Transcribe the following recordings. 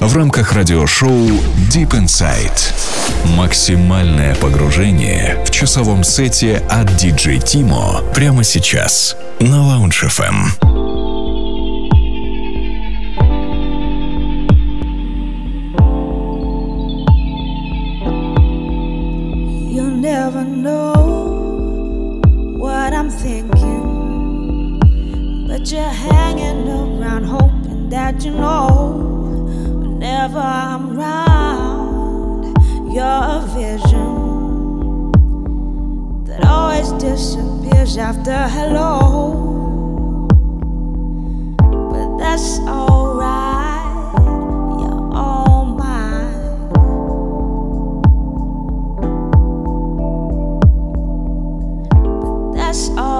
в рамках радиошоу Deep Inside. Максимальное погружение в часовом сете от DJ Timo прямо сейчас на Lounge FM. you're hanging around hoping that you know whenever I'm round your vision that always disappears after hello. But that's alright, you're all mine. But that's all.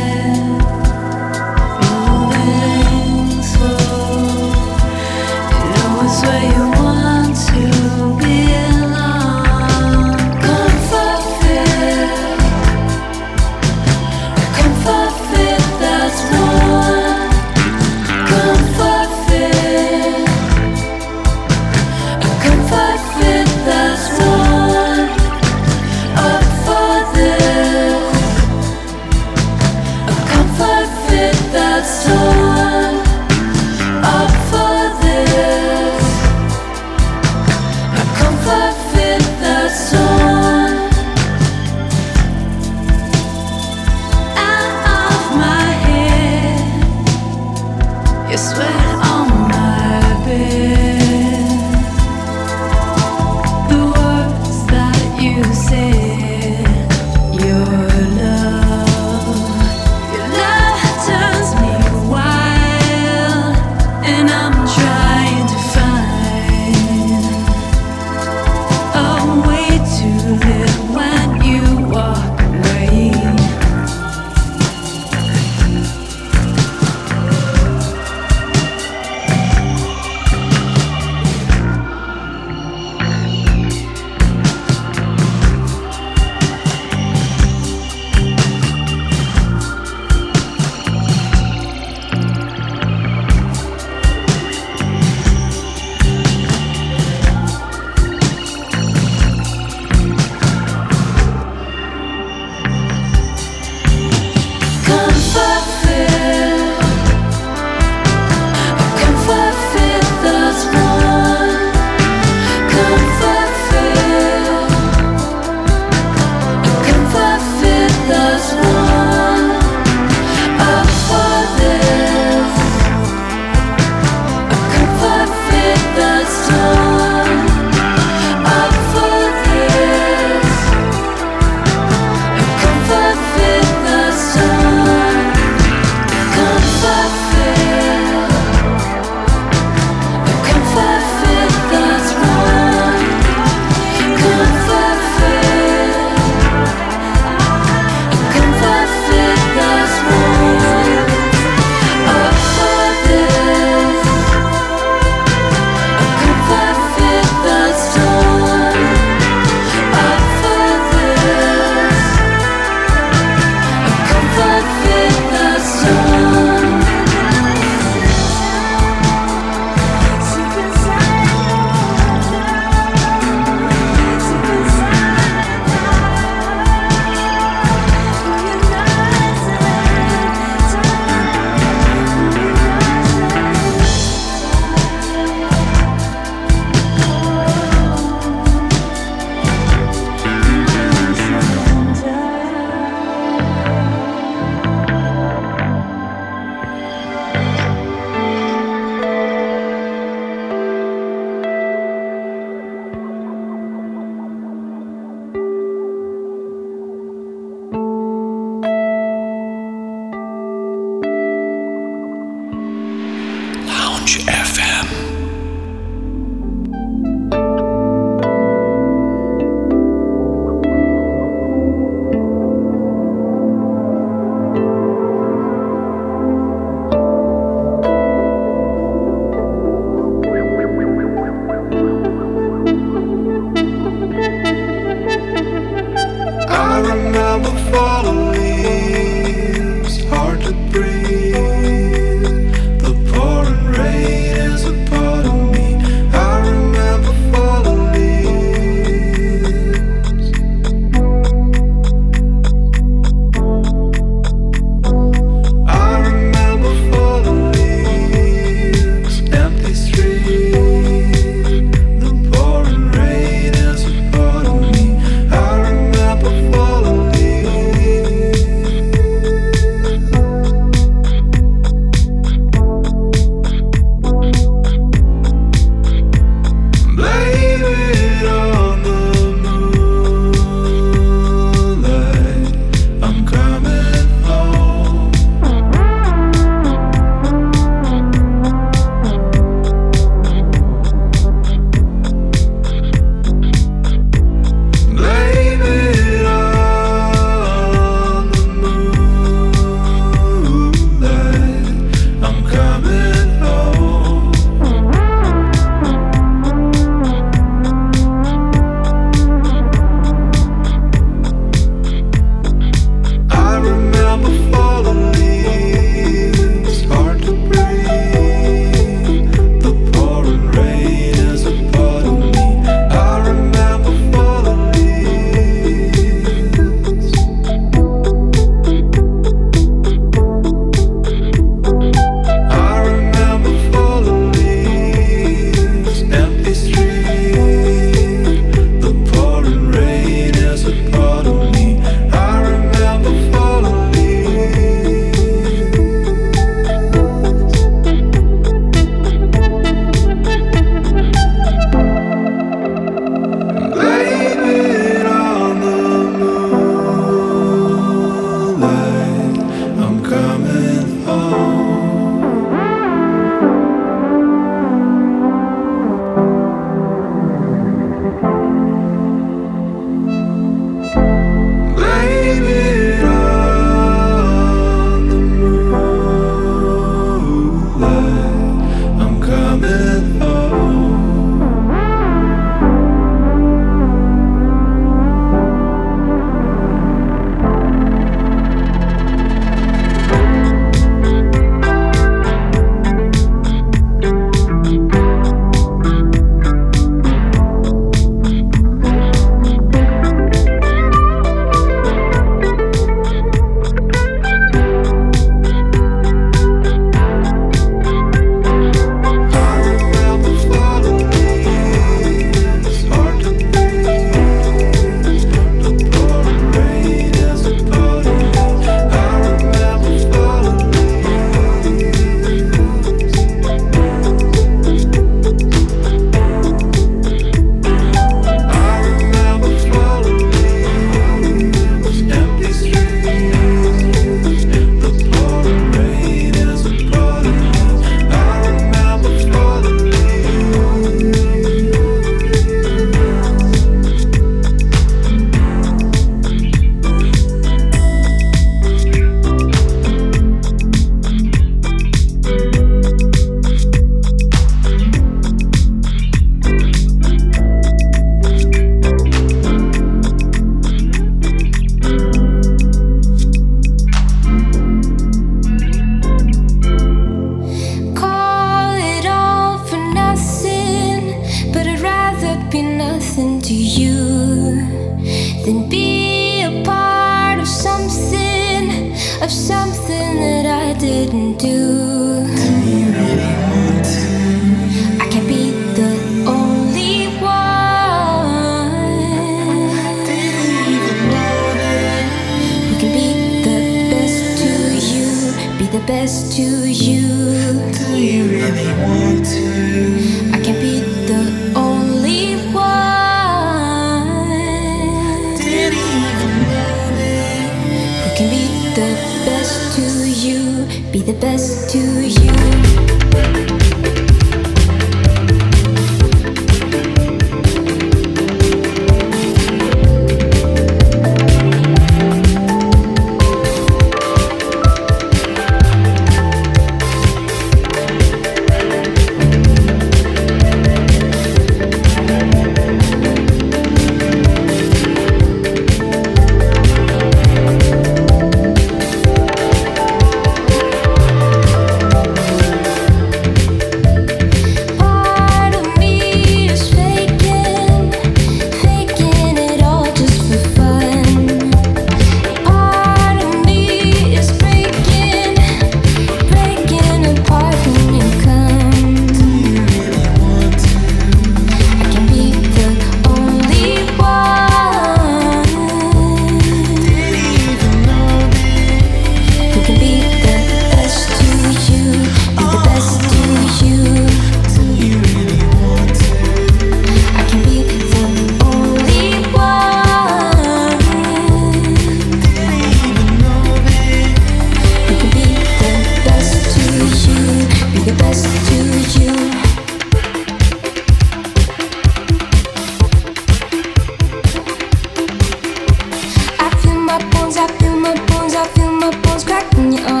nhắc nhở